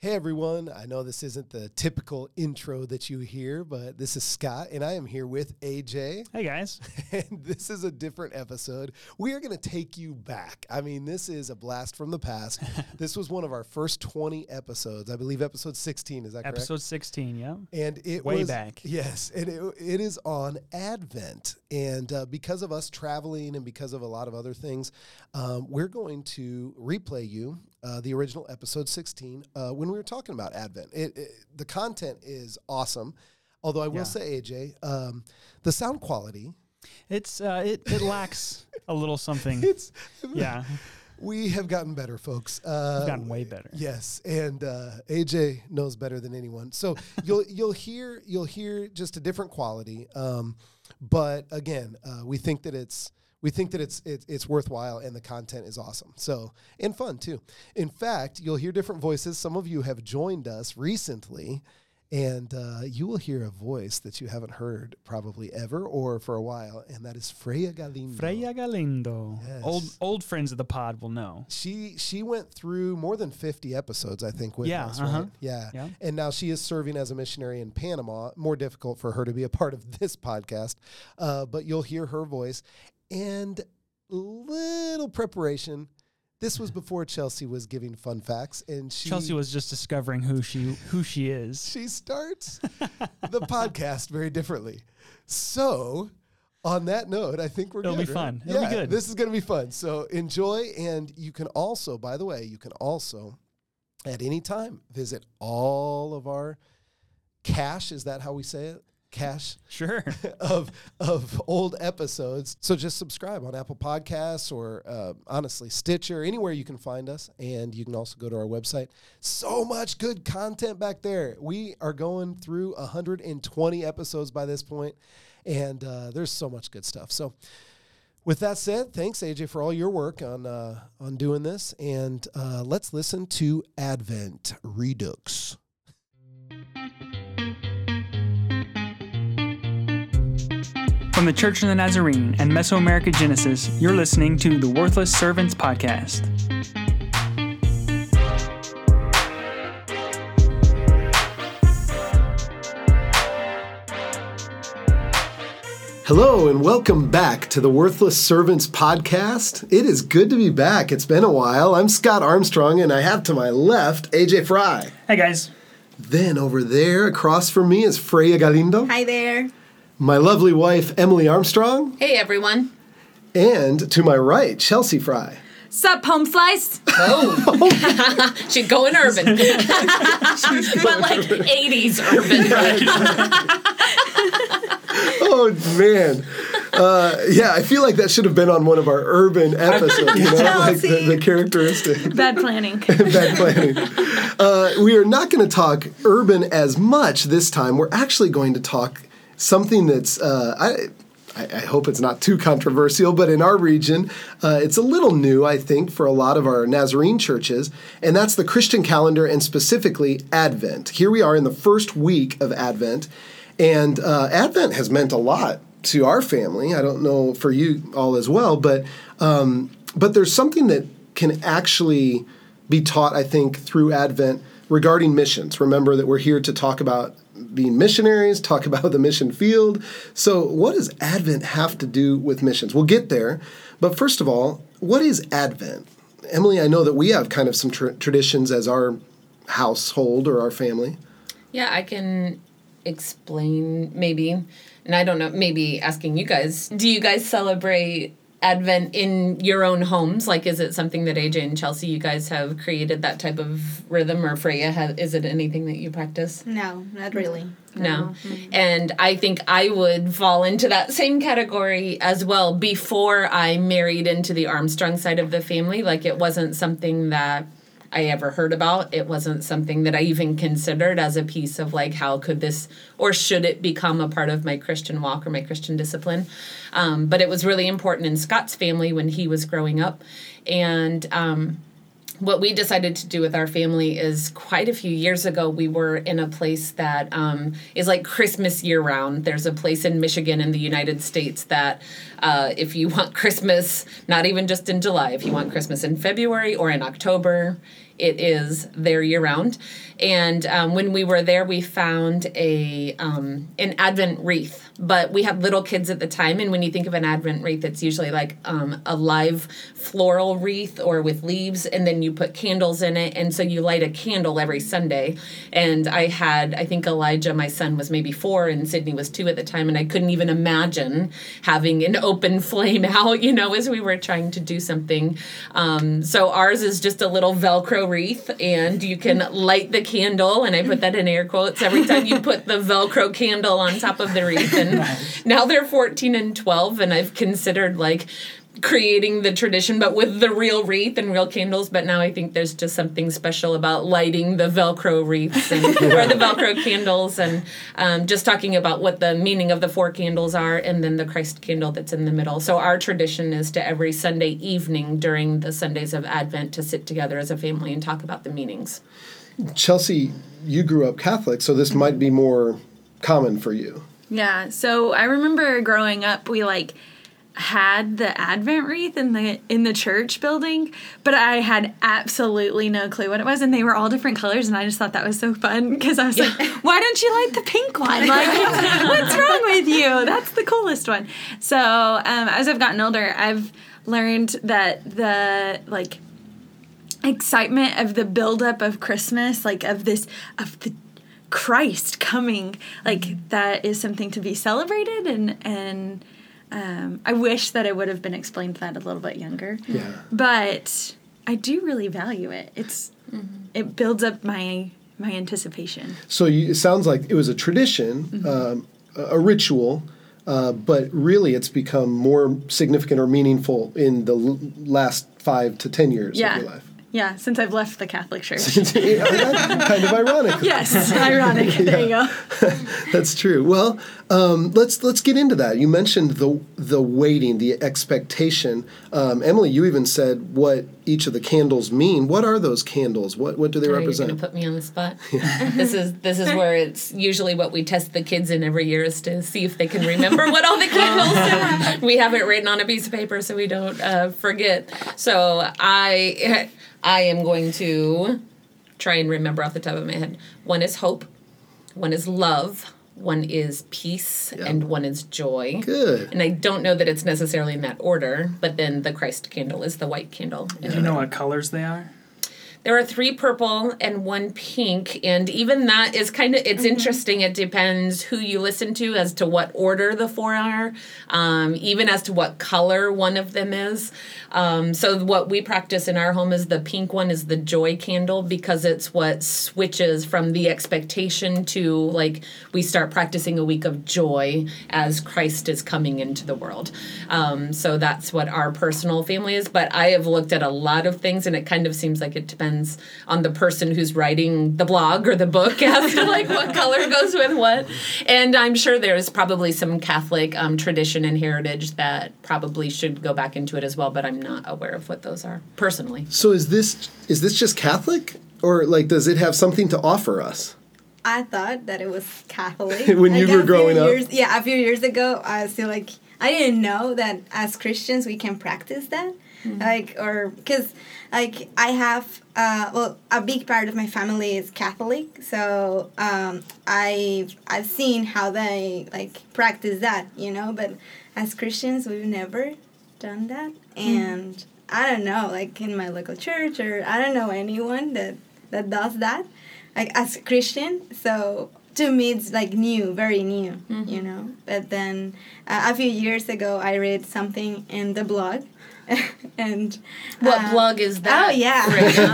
Hey everyone, I know this isn't the typical intro that you hear, but this is Scott and I am here with AJ. Hey guys. And this is a different episode. We are going to take you back. I mean, this is a blast from the past. this was one of our first 20 episodes. I believe episode 16, is that correct? Episode 16, yeah. And it Way was, back. Yes, and it, it is on Advent. And uh, because of us traveling and because of a lot of other things, um, we're going to replay you uh, the original episode 16 uh, when we were talking about Advent. It, it, the content is awesome. Although I will Yeah. say, AJ, um, the sound quality, It's uh it, it lacks a little something. it's yeah. we have gotten better, folks. Uh, We've gotten way better. Yes, and uh, AJ knows better than anyone. So you'll you'll hear you'll hear just a different quality. Um, but again, uh, we think that it's we think that it's, it's it's worthwhile and the content is awesome. So and fun too. In fact, you'll hear different voices. Some of you have joined us recently. And uh, you will hear a voice that you haven't heard probably ever or for a while, and that is Freya Galindo. Freya Galindo. Yes. Old old friends of the pod will know. She she went through more than 50 episodes, I think, with Yeah, us, uh-huh. right? Yeah. Yeah. And now she is serving as a missionary in Panama. More difficult for her to be a part of this podcast, uh, but you'll hear her voice and little preparation. This was before Chelsea was giving fun facts, and she Chelsea was just discovering who she who she is. she starts the podcast very differently. So, on that note, I think we're It'll good, be right? fun. It'll be Yeah, good. This is going to be fun. So, enjoy. And you can also, by the way, you can also at any time visit all of our cache. Is that how we say it? Cache Sure. of of old episodes. So just subscribe on Apple Podcasts or uh, honestly Stitcher, anywhere you can find us, and you can also go to our website. So much good content back there. We are going through 120 episodes by this point, and uh, there's so much good stuff. So. With that said, thanks AJ for all your work on uh, on doing this, and uh, let's listen to Advent Redux. From the Church of the Nazarene and Mesoamerica Genesis, you're listening to the Worthless Servants Podcast. Hello and welcome back to the Worthless Servants podcast. It is good to be back. It's been a while. I'm Scott Armstrong and I have to my left AJ Fry. Hey guys. Then over there across from me is Freya Galindo, Hi there. My lovely wife Emily Armstrong, Hey everyone. and to my right, Chelsea Fry. Sup, home slice? Oh. She's going urban. but like 80s urban. Oh man. Uh, yeah, I feel like that should have been on one of our urban episodes, you know, like the, Chelsea. the characteristic. Bad planning. bad planning. Uh, we are not going to talk urban as much this time. We're actually going to talk something that's. Uh, I, I hope it's not too controversial, but in our region, uh, it's a little new, I think, for a lot of our Nazarene churches, and that's the Christian calendar and specifically Advent. Here we are in the first week of Advent, and uh, Advent has meant a lot to our family. I don't know for you all as well, but um, but there's something that can actually be taught, I think, through Advent regarding missions. Remember that we're here to talk about being missionaries, talk about the mission field. So, what does Advent have to do with missions? We'll get there. But first of all, what is Advent? Emily, I know that we have kind of some tr- traditions as our household or our family. Yeah, I can explain maybe. And I don't know, maybe asking you guys, do you guys celebrate Advent in your own homes? Like, is it something that AJ and Chelsea, you guys have created that type of rhythm, or Freya, ha is it anything that you practice? No, not really. No. Mm-hmm. And I think I would fall into that same category as well before I married into the Armstrong side of the family. Like, it wasn't something that I ever heard about. It wasn't something that I even considered as a piece of like, how could this or should it become a part of my Christian walk or my Christian discipline? Um, but it was really important in Scott's family when he was growing up. And, um, what we decided to do with our family is quite a few years ago we were in a place that um, is like christmas year round. There's a place in michigan in the united states that uh, if you want christmas not even just in july if you want christmas in february or in october it is there year round. And um, when we were there, we found a um, an Advent wreath. But we had little kids at the time, and when you think of an Advent wreath, it's usually like um, a live floral wreath or with leaves, and then you put candles in it, and so you light a candle every Sunday. And I had, I think Elijah, my son, was maybe four, and Sydney was two at the time, and I couldn't even imagine having an open flame out, you know, as we were trying to do something. Um, so ours is just a little Velcro wreath, and you can light the candle, and I put that in air quotes every time you put the Velcro candle on top of the wreath. And now they're 14 and 12, and I've considered like creating the tradition but with the real wreath and real candles but now i think there's just something special about lighting the velcro wreaths and or the velcro candles and um, just talking about what the meaning of the four candles are and then the christ candle that's in the middle so our tradition is to every sunday evening during the sundays of advent to sit together as a family and talk about the meanings Chelsea, you grew up Catholic, so this might be more common for you. Yeah. So I remember growing up, we like had the Advent wreath in the in the church building, but I had absolutely no clue what it was, and they were all different colors, and I just thought that was so fun because I was like, "Why don't you like the pink one? Like, what's wrong with you? That's the coolest one." So um, as I've gotten older, I've learned that the like excitement of the buildup of Christmas, like of this of the Christ coming, like that is something to be celebrated and and um, I wish that I would have been explained that a little bit younger. Yeah. But I do really value it. It's it builds up my my anticipation. So you, it sounds like it was a tradition, um, a, a ritual, uh, but really it's become more significant or meaningful in the l- last five to ten years Yeah. of your life. Yeah, since I've left the Catholic Church. Yeah, kind of ironic. yes, ironic. There you go. That's true. Well, um, let's let's get into that. You mentioned the the waiting, the expectation. Um, Emily, you even said what each of the candles mean. What are those candles? What what do they Are you represent? going to put me on the spot? this is this is where it's usually what we test the kids in every year is to see if they can remember what all the candles. are. we have it written on a piece of paper so we don't uh, forget. So I I am going to try and remember off the top of my head. One is hope. One is love. One is peace, and one is joy. Good. And I don't know that it's necessarily in that order, but then the Christ candle is the white candle. Do you know what colors they are? There are three purple and one pink, and even that is kind of it's interesting. It depends who you listen to as to what order the four are, um, even as to what color one of them is. Um, so what we practice in our home is the pink one is the joy candle because it's what switches from the expectation to like we start practicing a week of joy as Christ is coming into the world. Um, so that's what our personal family is. But I have looked at a lot of things, and it kind of seems like it depends on the person who's writing the blog or the book as to like what color goes with what. And I'm sure there's probably some Catholic um, tradition and heritage that probably should go back into it as well. But I'm not aware of what those are personally. So is this is this just Catholic, or like does it have something to offer us? I thought that it was Catholic. When you were a few growing up? Yeah, a few years ago, I was still like, I didn't know that as Christians we can practice that. Like, or, because, like, I have, uh, well, a big part of my family is Catholic, so um, I, I've seen how they, like, practice that, you know, but as Christians, we've never done that. And I don't know, like, in my local church, or I don't know anyone that, that does that like as a Christian. So to me, it's like new, very new, you know. But then uh, a few years ago, I read something in the blog, and What uh, blog is that? Oh yeah, Freya?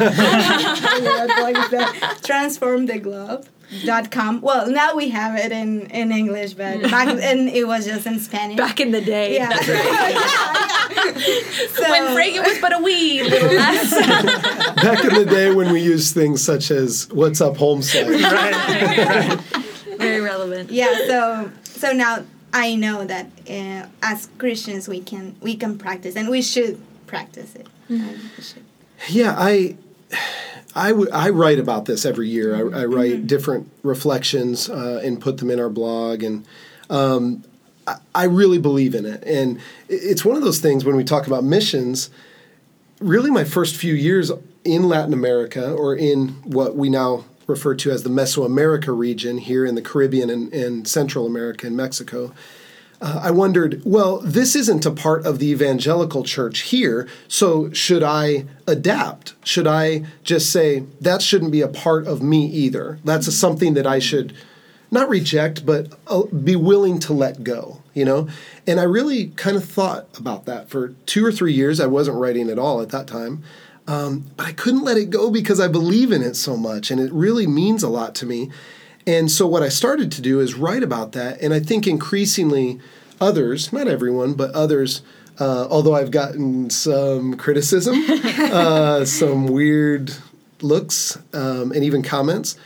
What blog is that? Transform the globe. Dot com. Well, now we have it in, in English, but back then it was just in Spanish. Back in the day. yeah. so, when Freya was but a wee little lass. Back in the day when we used things such as "What's up, Homestead." Right? Very relevant. yeah so so now i know that uh, as christians we can we can practice and we should practice it we should. Yeah, I, I, w- I write about this every year. I, I write different reflections uh, and put them in our blog, and um, I, I really believe in it. And it's one of those things when we talk about missions. Really, my first few years in Latin America or in what we now refer to as the Mesoamerica region here in the Caribbean and, and Central America and Mexico, uh, I wondered, well, this isn't a part of the evangelical church here, so should I adapt? Should I just say that shouldn't be a part of me either? That's a, something that I should not reject, but uh, be willing to let go, you know? And I really kind of thought about that for two or three years. I wasn't writing at all at that time. Um, but I couldn't let it go because I believe in it so much and it really means a lot to me. And so what I started to do is write about that. And I think increasingly others, not everyone, but others, uh, although I've gotten some criticism, uh, some weird looks, um, and even comments,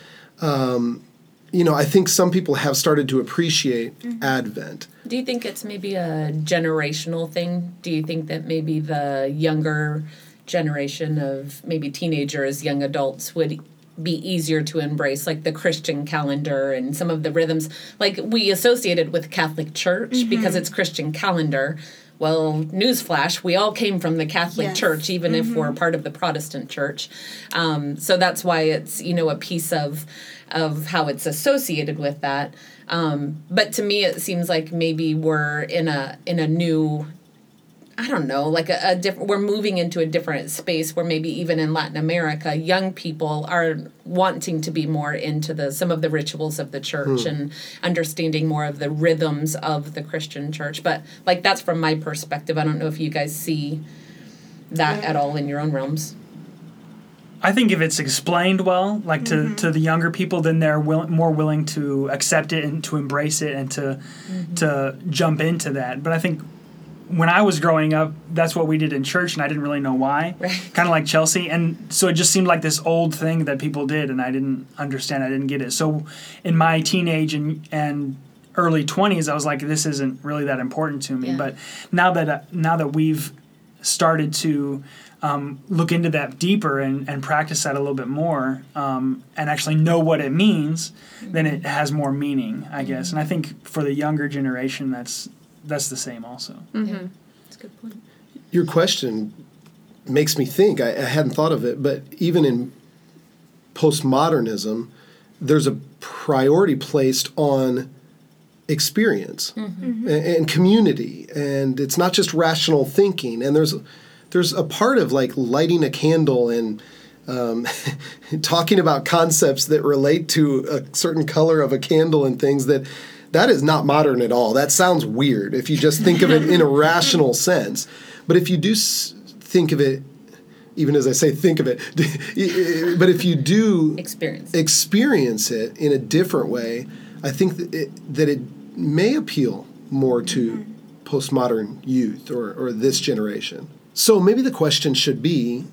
um, you know, I think some people have started to appreciate mm-hmm. Advent. Do you think it's maybe a generational thing? Do you think that maybe the younger generation of maybe teenagers, young adults would be easier to embrace like the christian calendar and some of the rhythms like we associated with catholic church mm-hmm. because it's christian calendar well newsflash we all came from the catholic yes. church even mm-hmm. if we're mm-hmm. part of the protestant church um, so that's why it's you know a piece of of how it's associated with that um, but to me it seems like maybe we're in a in a new I don't know, like a, a different, we're moving into a different space where maybe even in Latin America, young people are wanting to be more into the some of the rituals of the church hmm. and understanding more of the rhythms of the Christian church. But like that's from my perspective. I don't know if you guys see that at all in your own realms. I think if it's explained well, like to, mm-hmm. to the younger people, then they're will, more willing to accept it and to embrace it and to mm-hmm. to jump into that. But I think when I was growing up, that's what we did in church, and I didn't really know why. Right. Kind of like Chelsea, and so it just seemed like this old thing that people did, and I didn't understand. I didn't get it. So, in my teenage and and early twenties, I was like, this isn't really that important to me. Yeah. But now that uh, now that we've started to um, look into that deeper and, and practice that a little bit more um, and actually know what it means, mm-hmm. then it has more meaning, I guess. And I think for the younger generation, that's that's the same also. Mm-hmm. Yeah. That's a good point. Your question makes me think. I, I hadn't thought of it, but even in postmodernism, there's a priority placed on experience mm-hmm. and, and, community and it's not just rational thinking and there's there's a part of like lighting a candle and um, talking about concepts that relate to a certain color of a candle and things that that is not modern at all. That sounds weird if you just think of it in a rational sense. But if you do s- think of it, even as I say think of it, but if you do experience experience it in a different way, I think that it, that it may appeal more to mm-hmm. postmodern youth or, or this generation. So maybe the question should be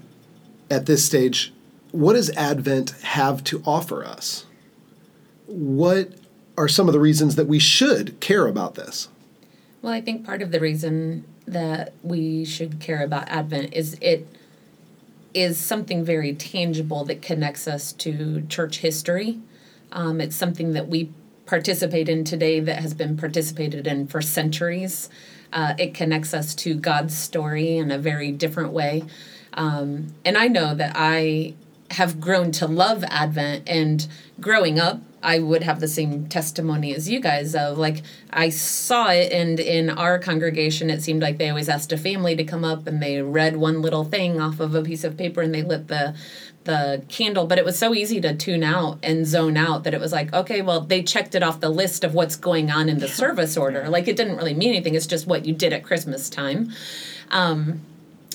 at this stage what does Advent have to offer us? What are some of the reasons that we should care about this? Well, I think part of the reason that we should care about Advent is it is something very tangible that connects us to church history. Um, it's something that we participate in today that has been participated in for centuries. Uh, it connects us to God's story in a very different way. Um, and I know that I have grown to love Advent and growing up I would have the same testimony as you guys of like I saw it and in our congregation it seemed like they always asked a family to come up and they read one little thing off of a piece of paper and they lit the the candle. But it was so easy to tune out and zone out that it was like okay well they checked it off the list of what's going on in the service order. Like it didn't really mean anything. It's just what you did at christmas time. Um,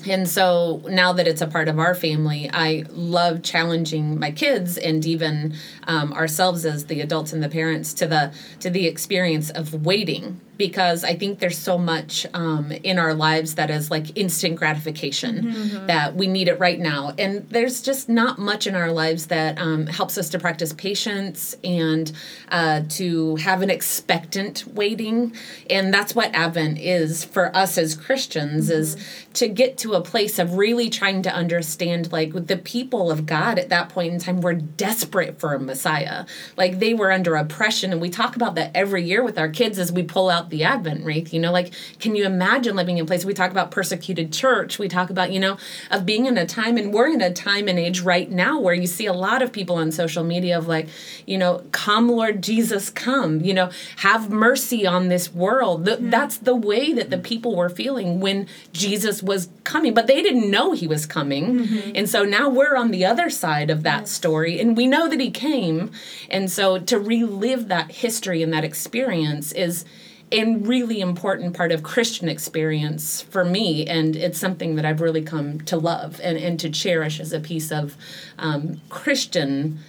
and so now that it's a part of our family, I love challenging my kids and even um, ourselves as the adults and the parents to the to the experience of waiting because I think there's so much um, in our lives that is like instant gratification mm-hmm. that we need it right now. And there's just not much in our lives that um, helps us to practice patience and uh, to have an expectant waiting. And that's what Advent is for us as Christians mm-hmm. is to get to a place of really trying to understand like the people of God at that point in time were desperate for a Messiah. Like they were under oppression. And we talk about that every year with our kids as we pull out about the Advent wreath. You know, like, can you imagine living in a place? We talk about persecuted church. We talk about, you know, of being in a time, and we're in a time and age right now where you see a lot of people on social media of like, you know, come, Lord Jesus, come, you know, have mercy on this world. Th- mm-hmm. That's the way that the people were feeling when Jesus was coming, but they didn't know he was coming. Mm-hmm. And so now we're on the other side of that story, and we know that he came. And so to relive that history and that experience is a really important part of Christian experience for me, and it's something that I've really come to love and, and to cherish as a piece of um, Christian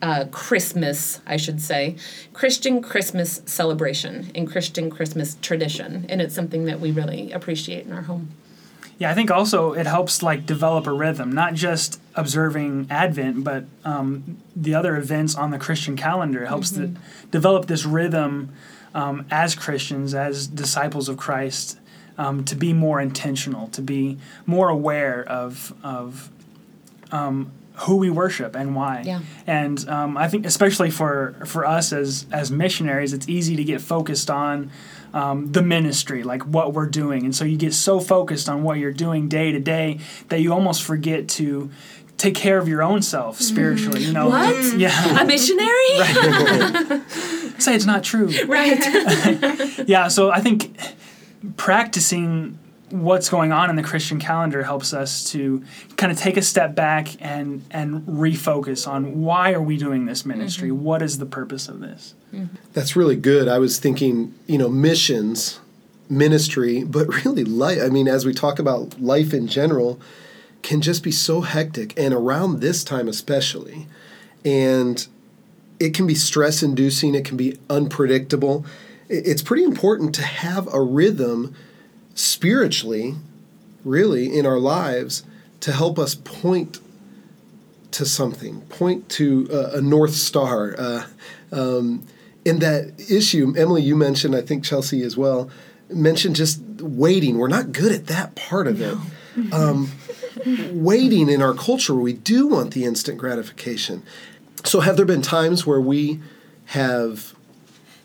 uh, Christmas, I should say, Christian Christmas celebration and Christian Christmas tradition, and it's something that we really appreciate in our home. Yeah, I think also it helps like develop a rhythm, not just observing Advent, but um, the other events on the Christian calendar. It helps to develop this rhythm um, as Christians, as disciples of Christ, um, to be more intentional, to be more aware of of um, who we worship and why. Yeah. And um, I think especially for for us as as missionaries, it's easy to get focused on um, the ministry, like what we're doing, and so you get so focused on what you're doing day to day that you almost forget to take care of your own self spiritually. You know, What? Yeah. A missionary? Say it's not true. right. Yeah. So I think practicing what's going on in the Christian calendar helps us to kind of take a step back and and refocus on why are we doing this ministry? Mm-hmm. What is the purpose of this? Mm. That's really good. I was thinking, you know, missions, ministry, but really life. I mean, as we talk about life in general, can just be so hectic, and around this time especially, and it can be stress inducing. It can be unpredictable. It's pretty important to have a rhythm spiritually, really, in our lives to help us point to something, point to a, a north star. Uh, um, in that issue, Emily, you mentioned, I think Chelsea as well, mentioned just waiting. We're not good at that part of it. Um, waiting in our culture, we do want the instant gratification. So, have there been times where we have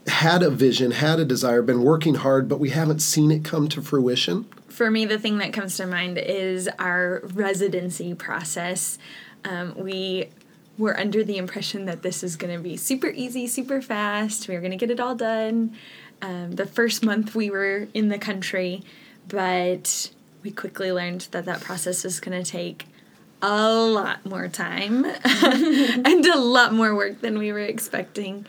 had a vision, had a desire, been working hard, but we haven't seen it come to fruition? for me, the thing that comes to mind is our residency process. Um, we were under the impression that this is going to be super easy, super fast. We were going to get it all done. Um, the first month we were in the country, but we quickly learned that that process was going to take a lot more time and a lot more work than we were expecting.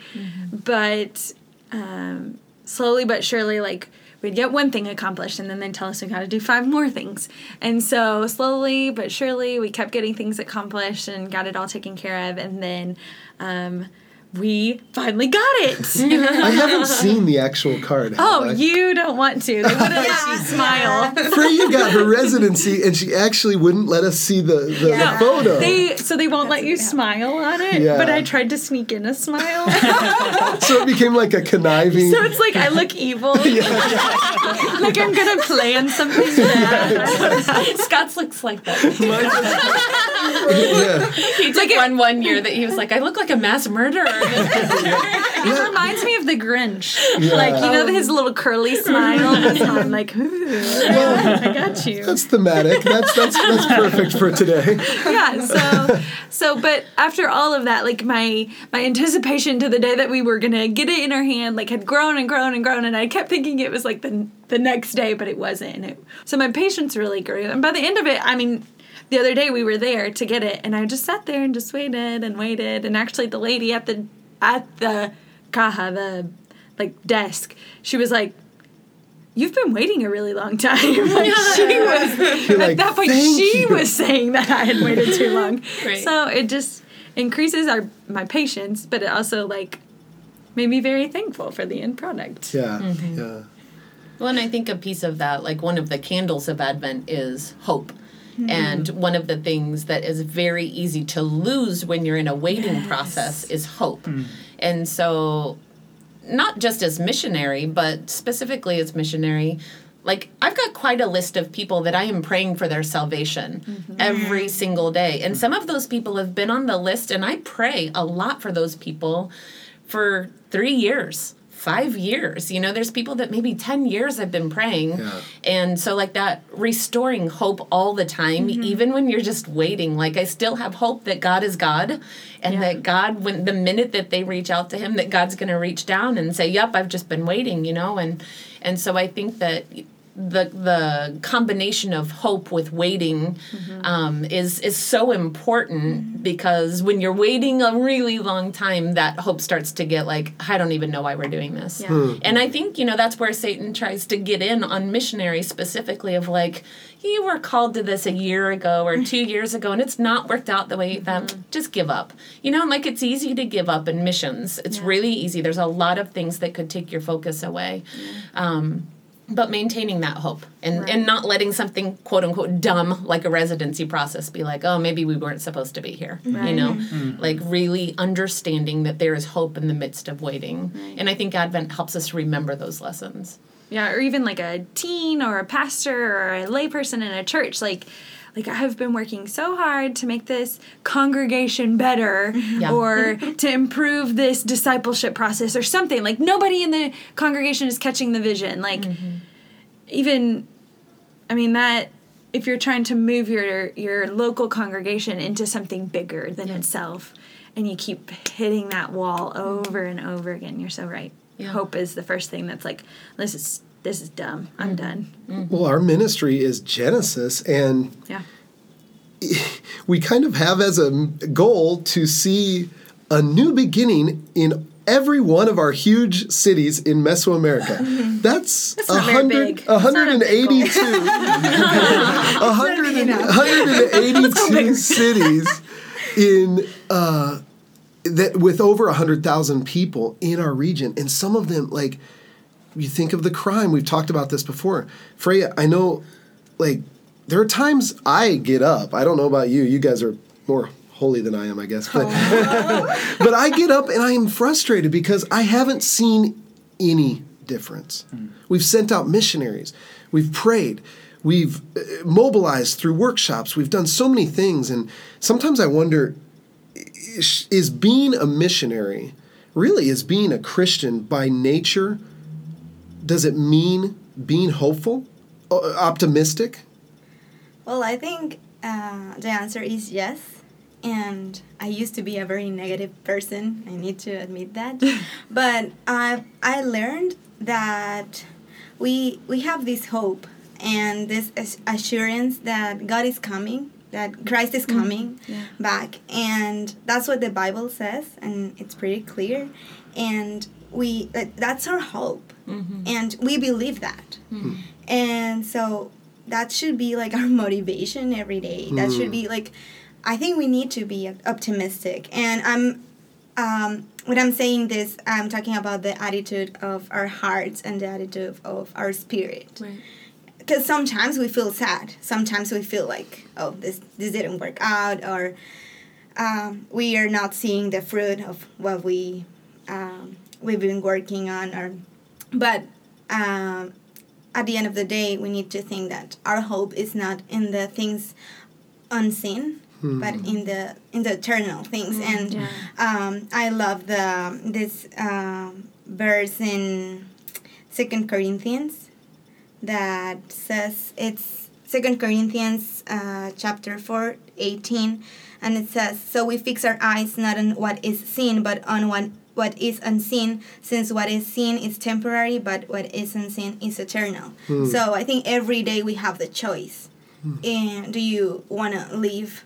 But um, slowly but surely, like we'd get one thing accomplished, and then they'd tell us we got to do five more things. And so slowly but surely, we kept getting things accomplished and got it all taken care of. And then um, we finally got it. I haven't seen the actual card. oh, I? you don't want to. They wouldn't let you smile. Freya got her residency, and she actually wouldn't let us see the, the, the photo. They so they won't let you smile on it. Yeah. But I tried to sneak in a smile. so it became like a conniving. So it's like I look evil. Yeah. like I'm gonna plan something bad. Scott's looks like that. yeah. He took one one year that he was like, I look like a mass murderer. It reminds me of the Grinch. Like you know his little curly smile. I'm like, ooh, I got you. That's thematic. That's that's that's perfect for today. yeah so so but after all of that like my my anticipation to the day that we were gonna get it in our hand like had grown and grown and grown and i kept thinking it was like the the next day but it wasn't it, so my patience really grew and by the end of it i mean the other day we were there to get it and i just sat there and just waited and waited and actually the lady at the at the caja the like desk she was like You've been waiting a really long time. like she was You're at like, that point she you." was saying that I had waited too long. Right. So it just increases our my patience, but it also like made me very thankful for the end product. Yeah, Mm-hmm. yeah. Well, and I think a piece of that, like one of the candles of Advent, is hope. And mm-hmm. one of the things that is very easy to lose when you're in a waiting process is hope. Hmm. And so, not just as missionary, but specifically as missionary, like I've got quite a list of people that I am praying for their salvation mm-hmm. every single day. And hmm. some of those people have been on the list, and I pray a lot for those people for three years five years. You know, there's people that maybe 10 years have been praying. Yeah. And so, like that, restoring hope all the time, mm-hmm. even when you're just waiting. Like, I still have hope that God is God and that God, when the minute that they reach out to Him, that God's going to reach down and say, Yep, I've just been waiting, you know? And, and so I think that the the combination of hope with waiting um, is is so important because when you're waiting a really long time, that hope starts to get like I don't even know why we're doing this. Yeah. And I think you know that's where Satan tries to get in on missionaries specifically of like you were called to this a year ago or two years ago and it's not worked out the way you thought. Just give up. You know, like it's easy to give up in missions. It's really easy. There's a lot of things that could take your focus away. Um, but maintaining that hope and, and not letting something quote unquote dumb like a residency process be like oh maybe we weren't supposed to be here you Right. know? Mm-hmm. Mm. Like really understanding that there is hope in the midst of waiting. And i think advent helps us remember those lessons. Yeah, or even like a teen or a pastor or a layperson in a church. Like, like I've been working so hard to make this congregation better mm-hmm. Yeah. or to improve this discipleship process or something. Like nobody in the congregation is catching the vision. Like mm-hmm. even I mean that if you're trying to move your your local congregation into something bigger than itself and you keep hitting that wall mm-hmm. over and over again, you're so right. Yeah. Hope is the first thing that's like this is this is dumb. I'm done. Well, our ministry is Genesis, and Yeah. we kind of have as a goal to see a new beginning in every one of our huge cities in Mesoamerica. That's, That's a hundred, a That's not a big 182, a hundred and- 182 cities in uh, that with over hundred thousand people in our region, and some of them like you think of the crime. We've talked about this before. Freya, I know, like, there are times I get up. I don't know about you. You guys are more holy than I am, I guess. But, but I get up and I am frustrated because I haven't seen any difference. We've sent out missionaries. We've prayed. We've uh, mobilized through workshops. We've done so many things. And sometimes I wonder is being a missionary really is being a Christian by nature? Does it mean being hopeful, optimistic? Well, I think uh, the answer is yes. And I used to be a very negative person. I need to admit that. but I I learned that we we have this hope and this assurance that God is coming, that Christ is coming back, and that's what the Bible says, and it's pretty clear. And we that- that's our hope, and we believe that. And so that should be like our motivation every day. That should be like, I think we need to be optimistic. And I'm, um, when I'm saying this, I'm talking about the attitude of our hearts and the attitude of our spirit. Because sometimes we feel sad. Sometimes we feel like, oh, this this didn't work out, or um, we are not seeing the fruit of what we um, we've been working on. Or, but um, at the end of the day, we need to think that our hope is not in the things unseen, but in the in the eternal things. And Yeah. um, I love the this um, verse in Second Corinthians that says it's Second Corinthians uh, chapter 4, 18, and it says, So we fix our eyes not on what is seen, but on what, what is unseen, since what is seen is temporary, but what is unseen is eternal. Hmm. So I think every day we have the choice. Hmm. And do you want to live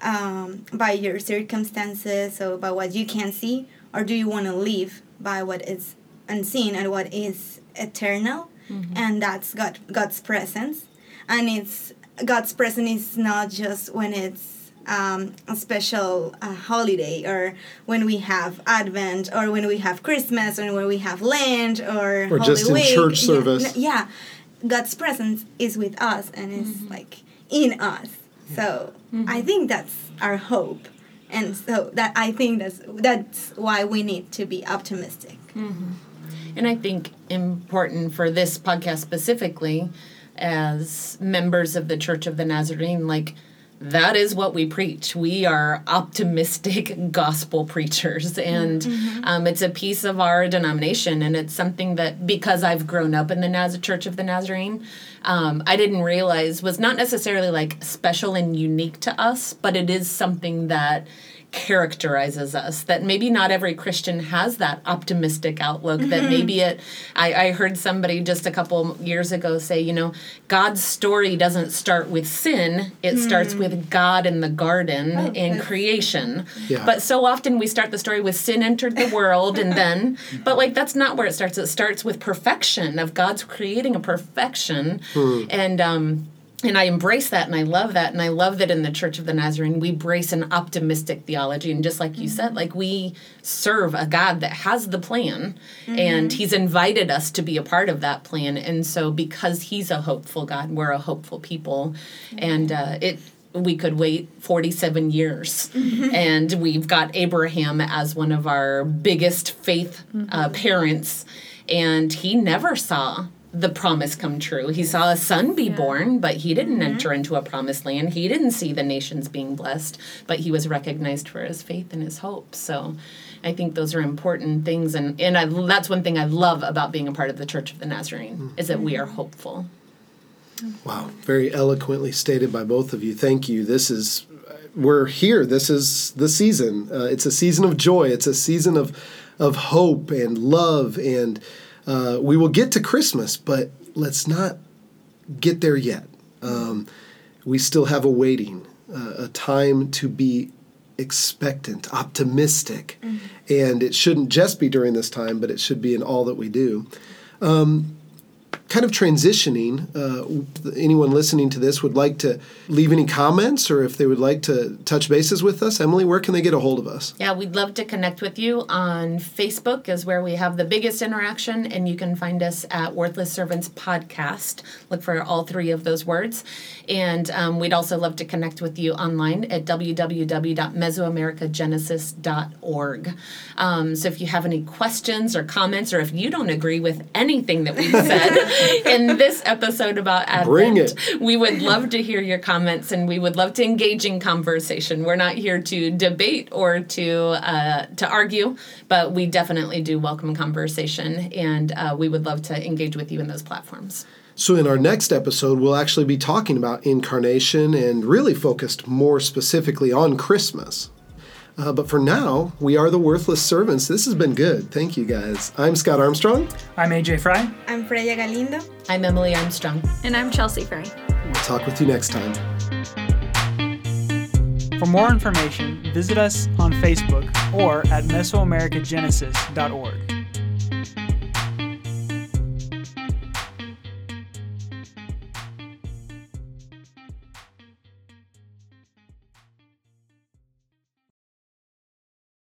um, by your circumstances or by what you can see, or do you want to live by what is unseen and what is eternal? Mm-hmm. And that's God, God's presence. And it's God's presence is not just when it's um, a special uh, holiday or when we have Advent or when we have Christmas or when we have Lent or Or just in Holy Week. church Yeah, service. n- Yeah, God's presence is with us and is like in us. So I think that's our hope, and so that I think that's that's why we need to be optimistic. And I think important for this podcast specifically, as members of the Church of the Nazarene, like that is what we preach. We are optimistic gospel preachers, and um, it's a piece of our denomination. And it's something that, because I've grown up in the Naz- Church of the Nazarene, um, I didn't realize was not necessarily like special and unique to us, but it is something that characterizes us that maybe not every christian has that optimistic outlook that mm-hmm. maybe it I, I heard somebody just a couple years ago say you know god's story doesn't start with sin it starts mm. with god in the garden oh, and that's- creation. Yeah. but so often we start the story with sin entered the world and then but like that's not where it starts. It starts with perfection of god's creating a perfection. Hmm. And um and I embrace that and I love that. And I love that in the Church of the Nazarene, we brace an optimistic theology. And just like you said, like we serve a God that has the plan and He's invited us to be a part of that plan. And so, because He's a hopeful God, we're a hopeful people. And uh, it, we could wait 47 years and we've got abraham as one of our biggest faith uh, parents and he never saw the promise come true he saw a son be born but he didn't enter into a promised land he didn't see the nations being blessed but he was recognized for his faith and his hope so i think those are important things and, and I, that's one thing i love about being a part of the church of the nazarene is that we are hopeful Wow, very eloquently stated by both of you. Thank you. This is we're here. This is the season. Uh, it's a season of joy. It's a season of of hope and love, and uh, we will get to Christmas, but let's not get there yet. Um, we still have a waiting, uh, a time to be expectant, optimistic, and it shouldn't just be during this time, but it should be in all that we do kind of transitioning, uh, anyone listening to this would like to leave any comments or if they would like to touch bases with us, Emily, where can they get a hold of us? Yeah, we'd love to connect with you on Facebook is where we have the biggest interaction and you can find us at Worthless Servants Podcast. Look for all three of those words. And um, we'd also love to connect with you online at www.mesoamericagenesis.org. Um, so if you have any questions or comments or if you don't agree with anything that we've said in this episode about Advent, Bring it. we would love to hear your comments and we would love to engage in conversation. We're not here to debate or to uh, to argue, but we definitely do welcome conversation and uh, we would love to engage with you in those platforms. So, in our next episode, we'll actually be talking about incarnation and really focused more specifically on Christmas. Uh, but for now, we are the worthless servants. This has been good. Thank you guys. I'm Scott Armstrong. I'm AJ Fry. I'm Freya Galindo. I'm Emily Armstrong. And I'm Chelsea Fry. We'll talk with you next time. For more information, visit us on Facebook or at Mesoamericagenesis.org.